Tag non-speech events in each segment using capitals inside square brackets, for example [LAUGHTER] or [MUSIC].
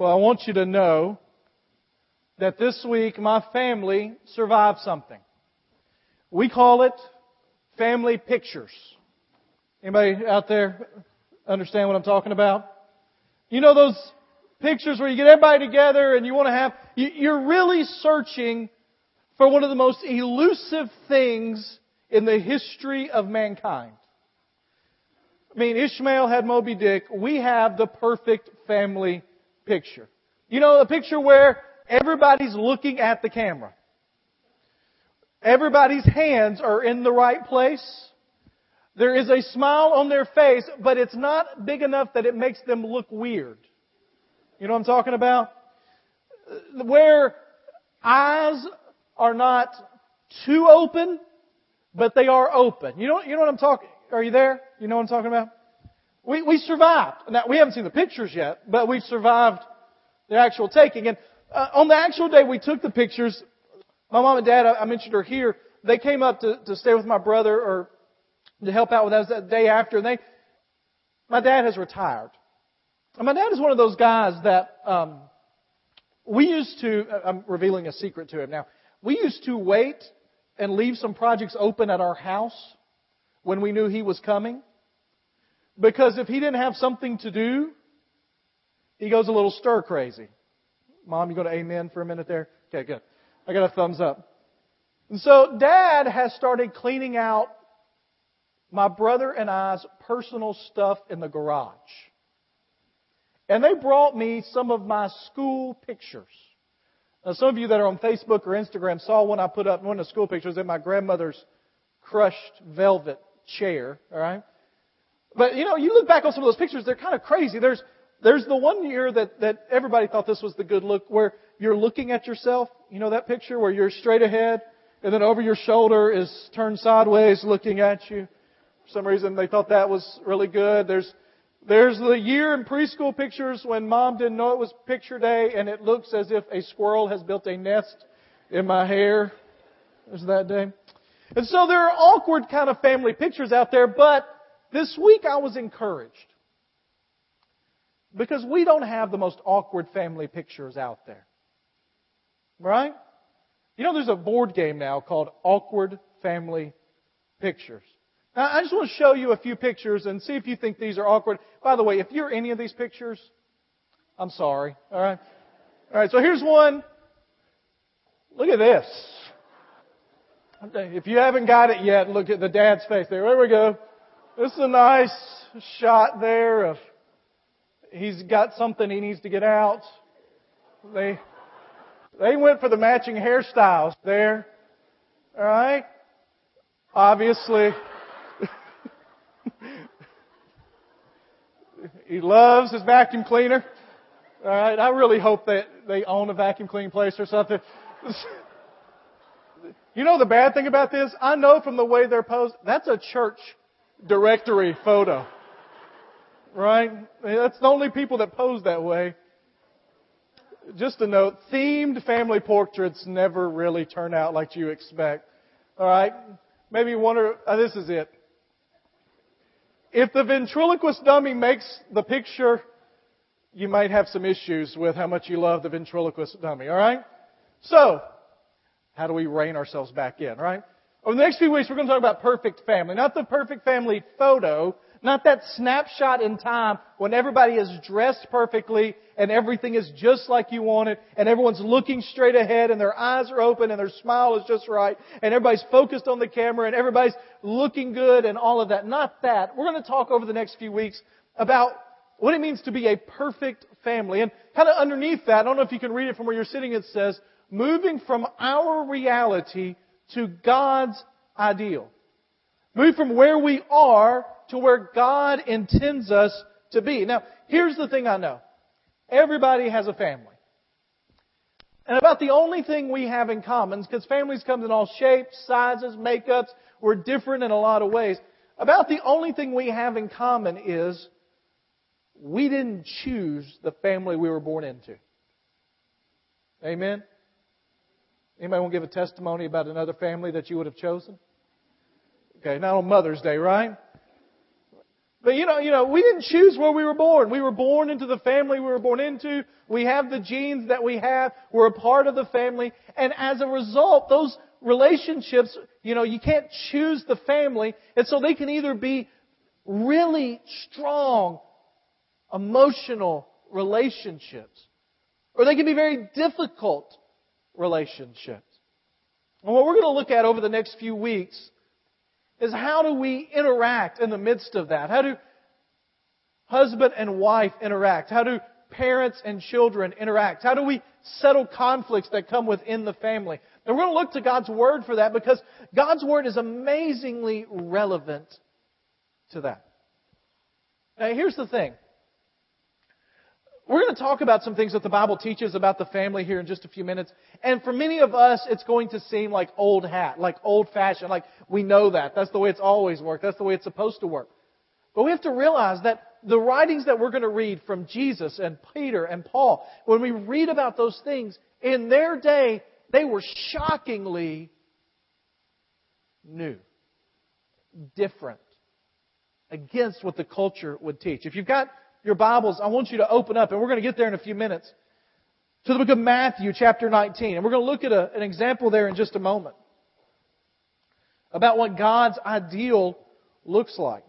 Well, I want you to know that this week my family survived something. We call it family pictures. Anybody out there understand what I'm talking about? You know those pictures where you get everybody together and you want to have, you're really searching for one of the most elusive things in the history of mankind. I mean, Ishmael had Moby Dick. We have the perfect family picture. You know, a picture where everybody's looking at the camera. Everybody's hands are in the right place. There is a smile on their face, but it's not big enough that it makes them look weird. You know what I'm talking about? Where eyes are not too open, but they are open. You know, you know what I'm talking, are you there? You know what I'm talking about? We, we survived. Now, we haven't seen the pictures yet, but we've survived the actual taking. And uh, on the actual day we took the pictures, my mom and dad, I, I mentioned her here, they came up to, to stay with my brother or to help out with us that day after. And they, my dad has retired. And my dad is one of those guys that um, we used to. I'm revealing a secret to him now. We used to wait and leave some projects open at our house when we knew he was coming, because if he didn't have something to do, he goes a little stir crazy. Mom, you go to amen for a minute there? Okay, good. I got a thumbs up. And so dad has started cleaning out my brother and I's personal stuff in the garage. And they brought me some of my school pictures. Now, some of you that are on Facebook or Instagram saw one I put up, one of the school pictures in my grandmother's crushed velvet chair, alright? But, you know, you look back on some of those pictures, they're kind of crazy. There's, there's the one year that, that everybody thought this was the good look where you're looking at yourself. You know that picture where you're straight ahead and then over your shoulder is turned sideways looking at you. For some reason they thought that was really good. There's, there's the year in preschool pictures when mom didn't know it was picture day and it looks as if a squirrel has built a nest in my hair. There's that day. And so there are awkward kind of family pictures out there, but this week I was encouraged. Because we don't have the most awkward family pictures out there. Right? You know, there's a board game now called Awkward Family Pictures. Now, I just want to show you a few pictures and see if you think these are awkward. By the way, if you're any of these pictures, I'm sorry. All right. All right. So here's one. Look at this. If you haven't got it yet, look at the dad's face there. There we go. This is a nice shot there of he's got something he needs to get out. They they went for the matching hairstyles there. All right? Obviously [LAUGHS] he loves his vacuum cleaner. All right, I really hope that they own a vacuum cleaning place or something. [LAUGHS] You know the bad thing about this? I know from the way they're posed, that's a church directory photo. Right? That's the only people that pose that way. Just a note, themed family portraits never really turn out like you expect. Alright? Maybe one or, uh, this is it. If the ventriloquist dummy makes the picture, you might have some issues with how much you love the ventriloquist dummy, alright? So, how do we rein ourselves back in, right? Over the next few weeks, we're going to talk about perfect family. Not the perfect family photo, not that snapshot in time when everybody is dressed perfectly and everything is just like you want it and everyone's looking straight ahead and their eyes are open and their smile is just right and everybody's focused on the camera and everybody's looking good and all of that. Not that. We're going to talk over the next few weeks about what it means to be a perfect family. And kind of underneath that, I don't know if you can read it from where you're sitting, it says, moving from our reality to God's ideal. Move from where we are to where God intends us to be. Now, here's the thing I know. Everybody has a family. And about the only thing we have in common, because families come in all shapes, sizes, makeups, we're different in a lot of ways. About the only thing we have in common is we didn't choose the family we were born into. Amen? Anybody want to give a testimony about another family that you would have chosen? Okay, not on Mother's Day, right? But you know, you know, we didn't choose where we were born. We were born into the family we were born into. We have the genes that we have. We're a part of the family. And as a result, those relationships, you know, you can't choose the family. And so they can either be really strong, emotional relationships, or they can be very difficult relationships. And what we're going to look at over the next few weeks is how do we interact in the midst of that? How do husband and wife interact? How do parents and children interact? How do we settle conflicts that come within the family? And we're going to look to God's Word for that because God's Word is amazingly relevant to that. Now, here's the thing. We're going to talk about some things that the Bible teaches about the family here in just a few minutes. And for many of us, it's going to seem like old hat, like old fashioned, like we know that. That's the way it's always worked. That's the way it's supposed to work. But we have to realize that the writings that we're going to read from Jesus and Peter and Paul, when we read about those things, in their day, they were shockingly new, different, against what the culture would teach. If you've got your Bibles, I want you to open up, and we're going to get there in a few minutes, to the book of Matthew, chapter 19. And we're going to look at a, an example there in just a moment about what God's ideal looks like.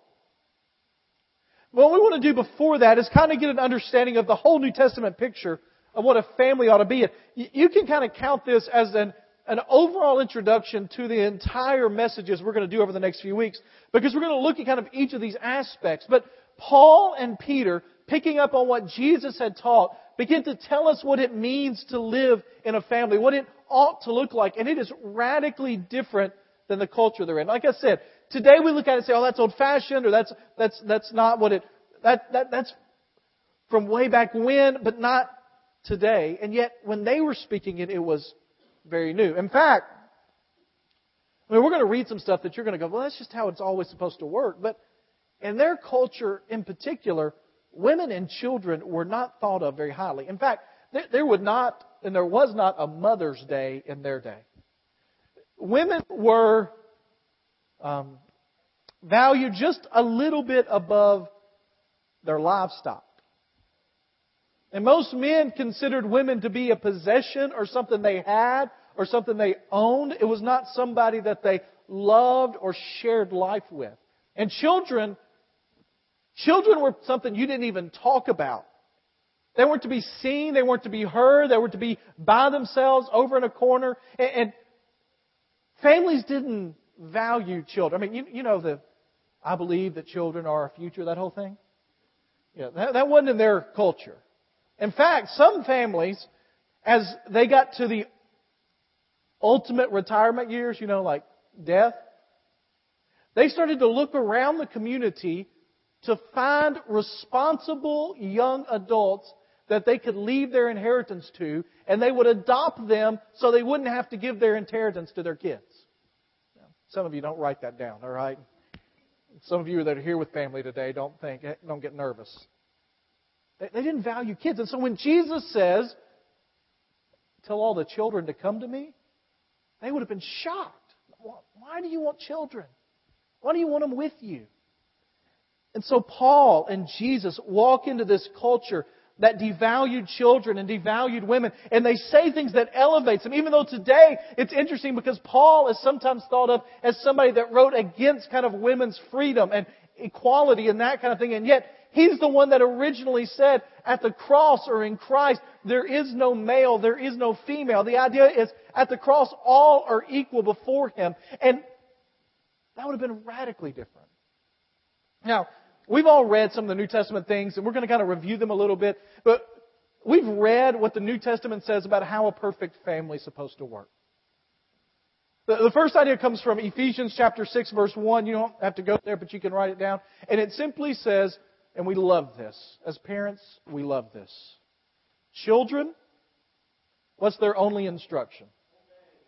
What we want to do before that is kind of get an understanding of the whole New Testament picture of what a family ought to be. You can kind of count this as an, an overall introduction to the entire messages we're going to do over the next few weeks because we're going to look at kind of each of these aspects. But Paul and Peter, picking up on what Jesus had taught, begin to tell us what it means to live in a family, what it ought to look like. And it is radically different than the culture they're in. Like I said, today we look at it and say, oh, that's old fashioned, or that's, that's, that's not what it, that, that, that's from way back when, but not today. And yet, when they were speaking it, it was very new. In fact, I mean, we're going to read some stuff that you're going to go, well, that's just how it's always supposed to work. But in their culture in particular, women and children were not thought of very highly. In fact, there, would not, and there was not a Mother's Day in their day. Women were um, valued just a little bit above their livestock. And most men considered women to be a possession or something they had or something they owned. It was not somebody that they loved or shared life with. And children Children were something you didn't even talk about. They weren't to be seen. They weren't to be heard. They were to be by themselves over in a corner. And, and families didn't value children. I mean, you, you know the, I believe that children are our future, that whole thing. Yeah, that, that wasn't in their culture. In fact, some families, as they got to the ultimate retirement years, you know, like death, they started to look around the community to find responsible young adults that they could leave their inheritance to, and they would adopt them so they wouldn't have to give their inheritance to their kids. Some of you don't write that down, all right? Some of you that are here with family today don't think, don't get nervous. They, didn't value kids. And so when Jesus says, Tell all the children to come to me, they would have been shocked. Why do you want children? Why do you want them with you? And so Paul and Jesus walk into this culture that devalued children and devalued women, and they say things that elevates them. Even though today it's interesting because Paul is sometimes thought of as somebody that wrote against kind of women's freedom and equality and that kind of thing, and yet he's the one that originally said at the cross or in Christ there is no male, there is no female. The idea is at the cross all are equal before him, and that would have been radically different. Now, We've all read some of the New Testament things, and we're going to kind of review them a little bit. But we've read what the New Testament says about how a perfect family is supposed to work. The, the first idea comes from Ephesians chapter 6, verse 1. You don't have to go there, but you can write it down. And it simply says, and we love this. As parents, we love this. Children, what's their only instruction?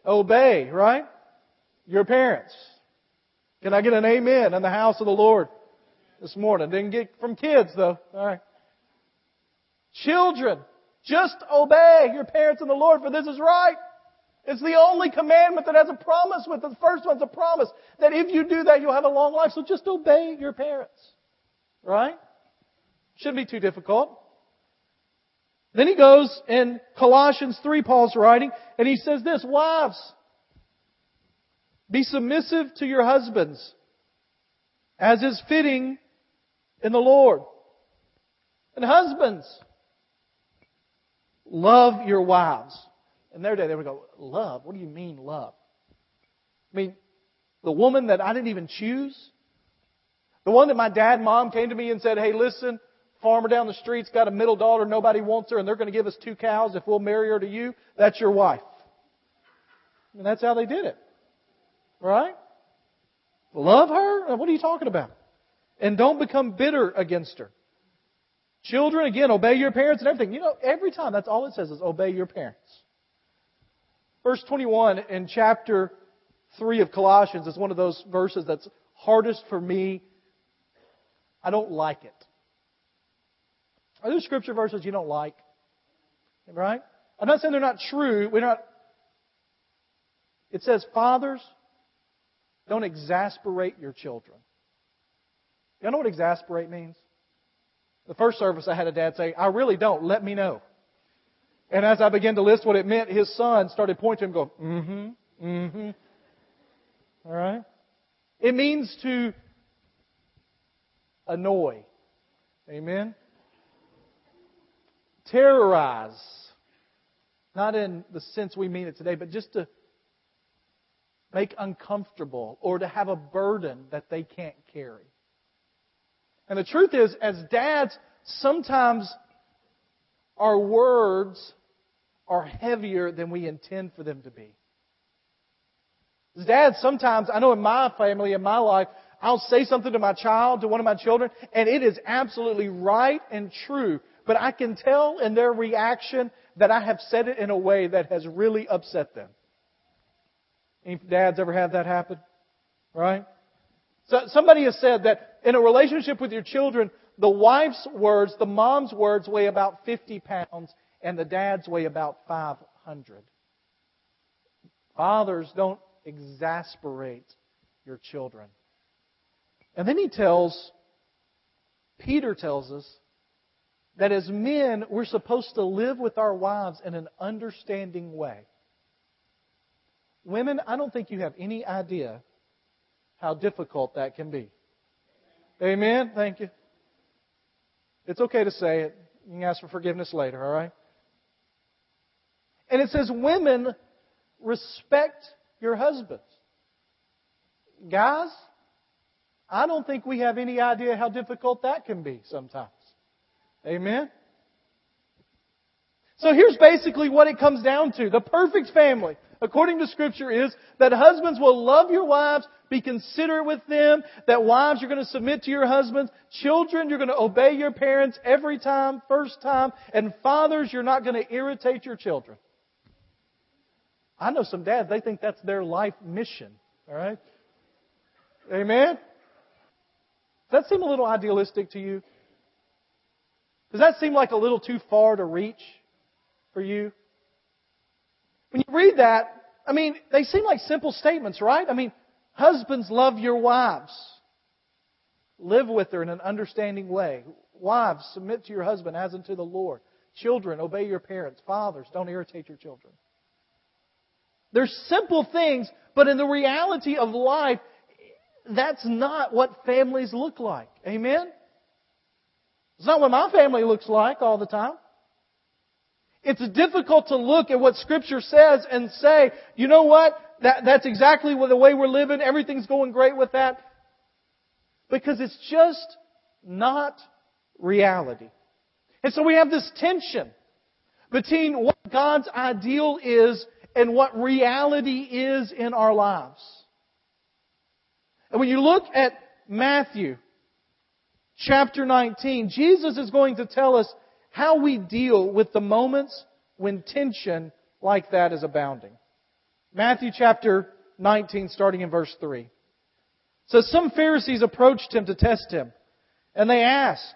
Obey, right? Your parents. Can I get an amen in the house of the Lord? This morning. Didn't get from kids though. All right. Children, just obey your parents in the Lord, for this is right. It's the only commandment that has a promise with it. The first one's a promise that if you do that, you'll have a long life. So just obey your parents. Right? Shouldn't be too difficult. Then he goes in Colossians 3, Paul's writing, and he says this, Wives, be submissive to your husbands, as is fitting in the Lord. And husbands, love your wives. And their day they would go, love? What do you mean love? I mean, the woman that I didn't even choose? The one that my dad and mom came to me and said, hey listen, farmer down the street's got a middle daughter, nobody wants her, and they're going to give us two cows if we'll marry her to you. That's your wife. And that's how they did it. Right? Love her? What are you talking about? And don't become bitter against her. Children, again, obey your parents and everything. You know, every time, that's all it says is obey your parents. Verse 21 in chapter 3 of Colossians is one of those verses that's hardest for me. I don't like it. Are there scripture verses you don't like? Right? I'm not saying they're not true. We're not. It says, Fathers, don't exasperate your children. You know what exasperate means? The first service I had a dad say, I really don't. Let me know. And as I began to list what it meant, his son started pointing to him, going, mm-hmm, mm-hmm. All right? It means to annoy. Amen? Terrorize. Not in the sense we mean it today, but just to make uncomfortable or to have a burden that they can't carry. And the truth is, as dads, sometimes our words are heavier than we intend for them to be. As dads, sometimes, I know in my family, in my life, I'll say something to my child, to one of my children, and it is absolutely right and true. But I can tell in their reaction that I have said it in a way that has really upset them. Any dads ever had that happen? Right? So somebody has said that in a relationship with your children, the wife's words, the mom's words weigh about 50 pounds and the dad's weigh about 500. Fathers, don't exasperate your children. And then he tells, Peter tells us, that as men, we're supposed to live with our wives in an understanding way. Women, I don't think you have any idea how difficult that can be. Amen? Thank you. It's okay to say it. You can ask for forgiveness later, all right? And it says, women, respect your husbands. Guys, I don't think we have any idea how difficult that can be sometimes. Amen? So here's basically what it comes down to. The perfect family, according to Scripture, is that husbands will love your wives, be considerate with them, that wives, you're going to submit to your husbands, children, you're going to obey your parents every time, first time, and fathers, you're not going to irritate your children. I know some dads, they think that's their life mission. All right? Amen? Does that seem a little idealistic to you? Does that seem like a little too far to reach for you? When you read that, I mean, they seem like simple statements, right? I mean, husbands love your wives. Live with her in an understanding way. Wives, submit to your husband as unto the Lord. Children, obey your parents. Fathers, don't irritate your children. They're simple things, but in the reality of life, that's not what families look like. Amen? It's not what my family looks like all the time. It's difficult to look at what Scripture says and say, you know what? That, that's exactly the way we're living. Everything's going great with that. Because it's just not reality. And so we have this tension between what God's ideal is and what reality is in our lives. And when you look at Matthew chapter 19, Jesus is going to tell us how we deal with the moments when tension like that is abounding. Matthew chapter 19, starting in verse 3. So some Pharisees approached him to test him, and they asked,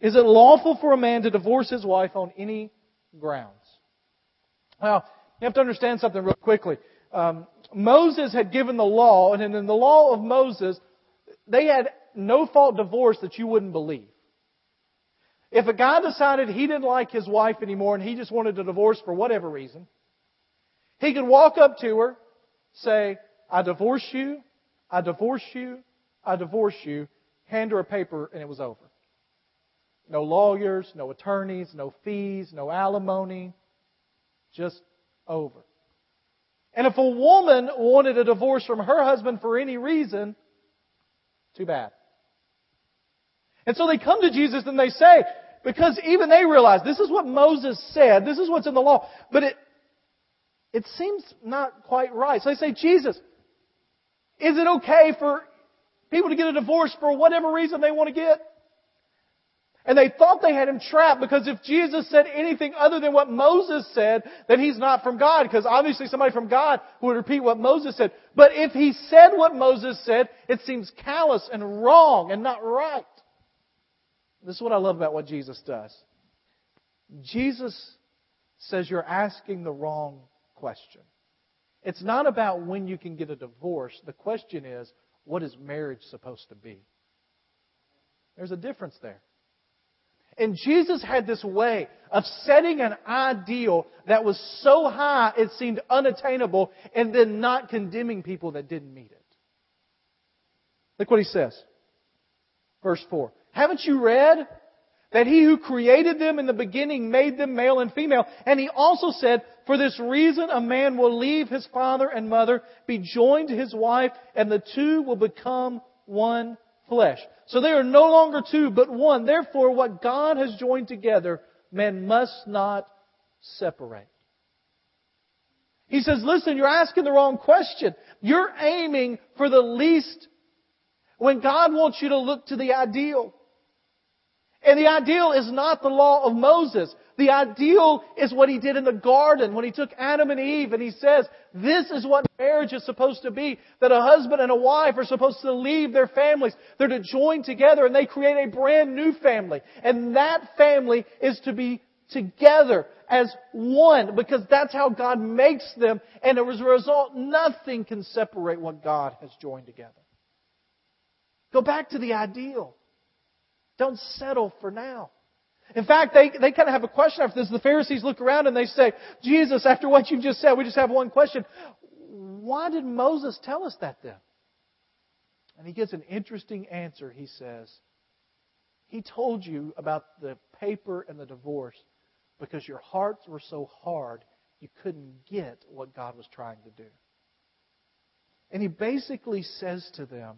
Is it lawful for a man to divorce his wife on any grounds? Now, you have to understand something real quickly. Um, Moses had given the law, and in the law of Moses, they had no fault divorce that you wouldn't believe. If a guy decided he didn't like his wife anymore and he just wanted to divorce for whatever reason, he could walk up to her, say, I divorce you, I divorce you, I divorce you, hand her a paper, and it was over. No lawyers, no attorneys, no fees, no alimony, just over. And if a woman wanted a divorce from her husband for any reason, too bad. And so they come to Jesus and they say, because even they realize this is what Moses said, this is what's in the law, but it, it seems not quite right. So they say, Jesus, is it okay for people to get a divorce for whatever reason they want to get? And they thought they had him trapped because if Jesus said anything other than what Moses said, then he's not from God. Because obviously somebody from God would repeat what Moses said. But if he said what Moses said, it seems callous and wrong and not right. This is what I love about what Jesus does. Jesus says you're asking the wrong question. It's not about when you can get a divorce. The question is, what is marriage supposed to be? There's a difference there. And Jesus had this way of setting an ideal that was so high it seemed unattainable and then not condemning people that didn't meet it. Look what he says. Verse 4. Haven't you read that he who created them in the beginning made them male and female? And he also said, for this reason a man will leave his father and mother, be joined to his wife, and the two will become one flesh. So they are no longer two, but one. Therefore, what God has joined together, man must not separate. He says, listen, you're asking the wrong question. You're aiming for the least when God wants you to look to the ideal. And the ideal is not the law of Moses. The ideal is what he did in the garden when he took Adam and Eve and he says, this is what marriage is supposed to be. That a husband and a wife are supposed to leave their families. They're to join together and they create a brand new family. And that family is to be together as one because that's how God makes them. And as a result, nothing can separate what God has joined together. Go back to the ideal. Don't settle for now. In fact, they, they kind of have a question after this. The Pharisees look around and they say, Jesus, after what you've just said, we just have one question. Why did Moses tell us that then? And he gets an interesting answer. He says, He told you about the paper and the divorce because your hearts were so hard you couldn't get what God was trying to do. And he basically says to them,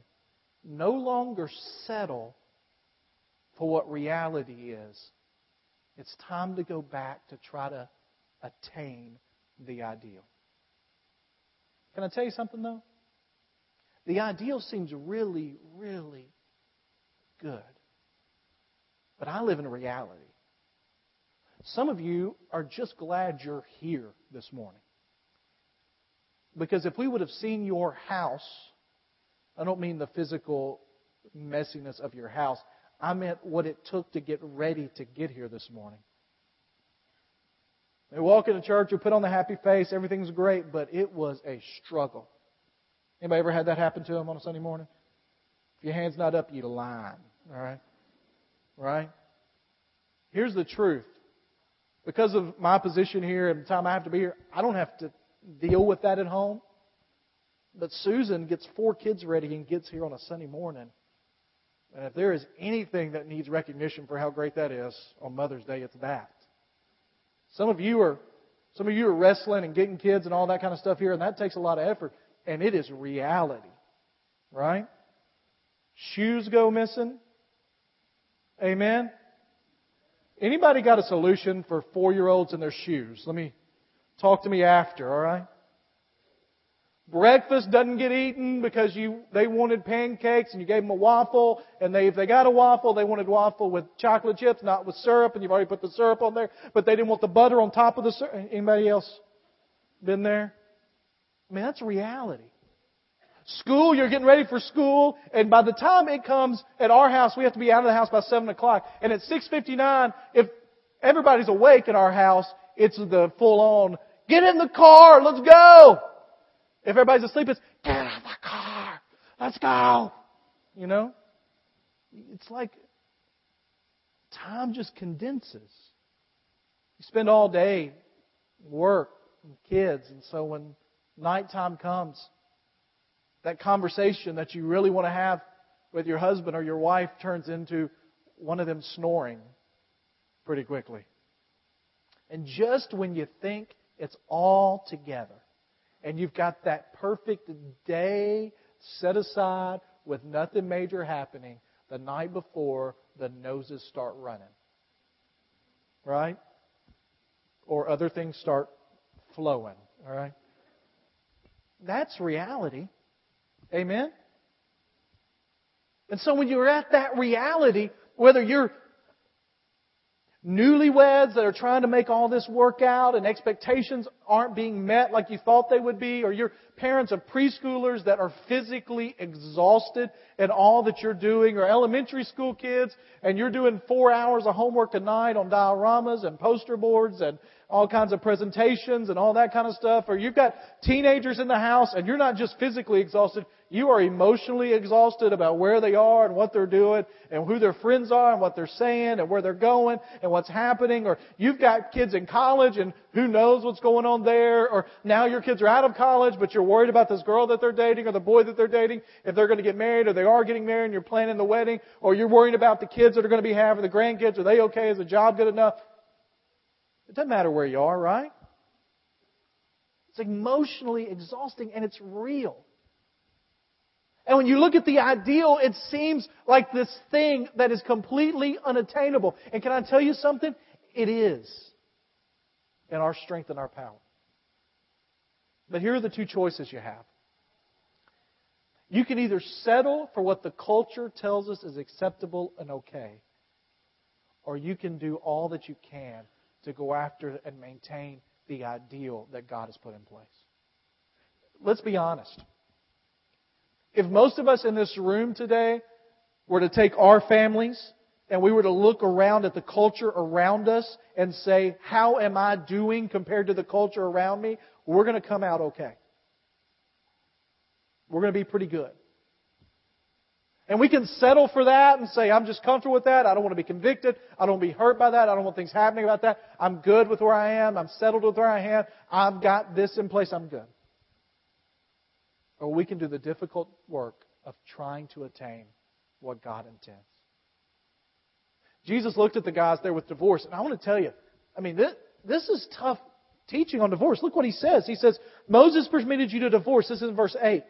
no longer settle for what reality is. It's time to go back to try to attain the ideal. Can I tell you something, though? The ideal seems really, really good. But I live in reality. Some of you are just glad you're here this morning. Because if we would have seen your house, I don't mean the physical messiness of your house, I meant what it took to get ready to get here this morning. They walk into church, you put on the happy face, everything's great, but it was a struggle. Anybody ever had that happen to them on a Sunday morning? If your hand's not up, you lying. All right? Right? Here's the truth. Because of my position here and the time I have to be here, I don't have to deal with that at home. But Susan gets four kids ready and gets here on a Sunday morning. And if there is anything that needs recognition for how great that is on Mother's Day, it's that. Some of you are some of you are wrestling and getting kids and all that kind of stuff here, and that takes a lot of effort. And it is reality. Right? Shoes go missing. Amen. Anybody got a solution for four year olds and their shoes? Let me talk to me after, all right? Breakfast doesn't get eaten because you, they wanted pancakes and you gave them a waffle and they, if they got a waffle, they wanted waffle with chocolate chips, not with syrup and you've already put the syrup on there, but they didn't want the butter on top of the syrup. Anybody else been there? I mean, that's reality. School, you're getting ready for school, and by the time it comes at our house, we have to be out of the house by 7 o'clock. And at 6.59, if everybody's awake in our house, it's the full on, get in the car, let's go! If everybody's asleep, it's get out of the car. Let's go. You know? it's like time just condenses. You spend all day work and kids, and so when nighttime comes, that conversation that you really want to have with your husband or your wife turns into one of them snoring pretty quickly. And just when you think it's all together and you've got that perfect day set aside with nothing major happening, the night before the noses start running. Right? Or other things start flowing. All right? That's reality. Amen? And so when you're at that reality, whether you're newlyweds that are trying to make all this work out and expectations aren't being met like you thought they would be, or you're parents of preschoolers that are physically exhausted in all that you're doing, or elementary school kids and you're doing four hours of homework a night on dioramas and poster boards and all kinds of presentations and all that kind of stuff, or you've got teenagers in the house and you're not just physically exhausted, you are emotionally exhausted about where they are and what they're doing and who their friends are and what they're saying and where they're going and what's happening. Or you've got kids in college and who knows what's going on there. Or now your kids are out of college but you're worried about this girl that they're dating or the boy that they're dating, if they're going to get married or they are getting married and you're planning the wedding. Or you're worried about the kids that are going to be having, the grandkids. Are they okay? Is the job good enough? It doesn't matter where you are, right? It's emotionally exhausting and it's real. And when you look at the ideal, it seems like this thing that is completely unattainable. And can I tell you something? It is in our strength and our power. But here are the two choices you have. You can either settle for what the culture tells us is acceptable and okay, or you can do all that you can to go after and maintain the ideal that God has put in place. Let's be honest. If most of us in this room today were to take our families and we were to look around at the culture around us and say, how am I doing compared to the culture around me? We're going to come out okay. We're going to be pretty good. And we can settle for that and say, I'm just comfortable with that. I don't want to be convicted. I don't want to be hurt by that. I don't want things happening about that. I'm good with where I am. I'm settled with where I am. I've got this in place. I'm good or we can do the difficult work of trying to attain what God intends. Jesus looked at the guys there with divorce, and I want to tell you, I mean, this, this is tough teaching on divorce. Look what he says. He says, Moses permitted you to divorce. This is in verse 8.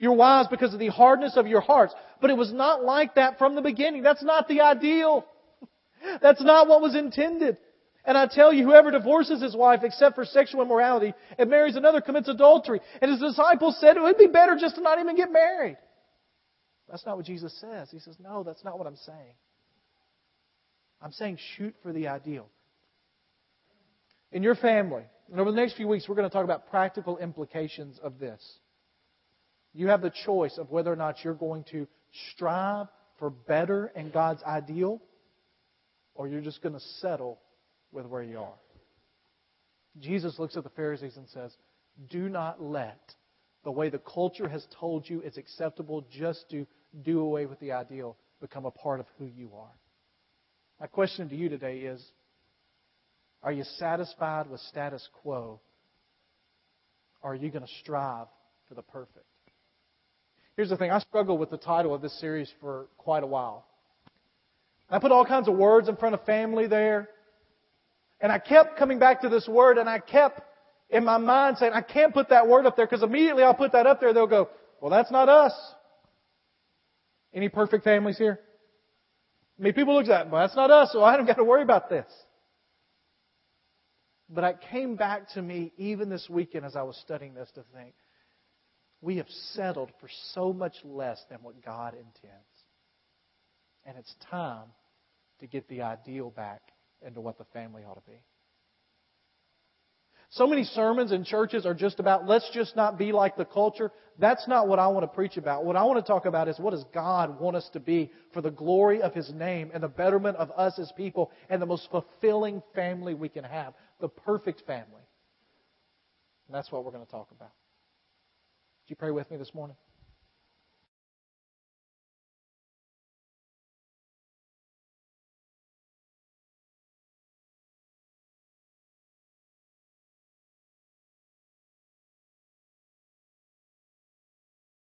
Your wives because of the hardness of your hearts. But it was not like that from the beginning. That's not the ideal. [LAUGHS] That's not what was intended. And I tell you, whoever divorces his wife except for sexual immorality and marries another commits adultery. And his disciples said it would be better just to not even get married. That's not what Jesus says. He says, no, that's not what I'm saying. I'm saying shoot for the ideal. In your family, and over the next few weeks, we're going to talk about practical implications of this. You have the choice of whether or not you're going to strive for better and God's ideal, or you're just going to settle with where you are. Jesus looks at the Pharisees and says, Do not let the way the culture has told you is acceptable just to do away with the ideal become a part of who you are. My question to you today is Are you satisfied with status quo? Or are you going to strive for the perfect? Here's the thing I struggled with the title of this series for quite a while. I put all kinds of words in front of family there. And I kept coming back to this word and I kept in my mind saying, I can't put that word up there because immediately I'll put that up there, they'll go, well, that's not us. Any perfect families here? I mean, people look at that, well, that's not us, so I don't got to worry about this. But it came back to me even this weekend as I was studying this to think, we have settled for so much less than what God intends. And it's time to get the ideal back into what the family ought to be. So many sermons in churches are just about, let's just not be like the culture. That's not what I want to preach about. What I want to talk about is what does God want us to be for the glory of His name and the betterment of us as people and the most fulfilling family we can have. The perfect family. And that's what we're going to talk about. You pray with me this morning?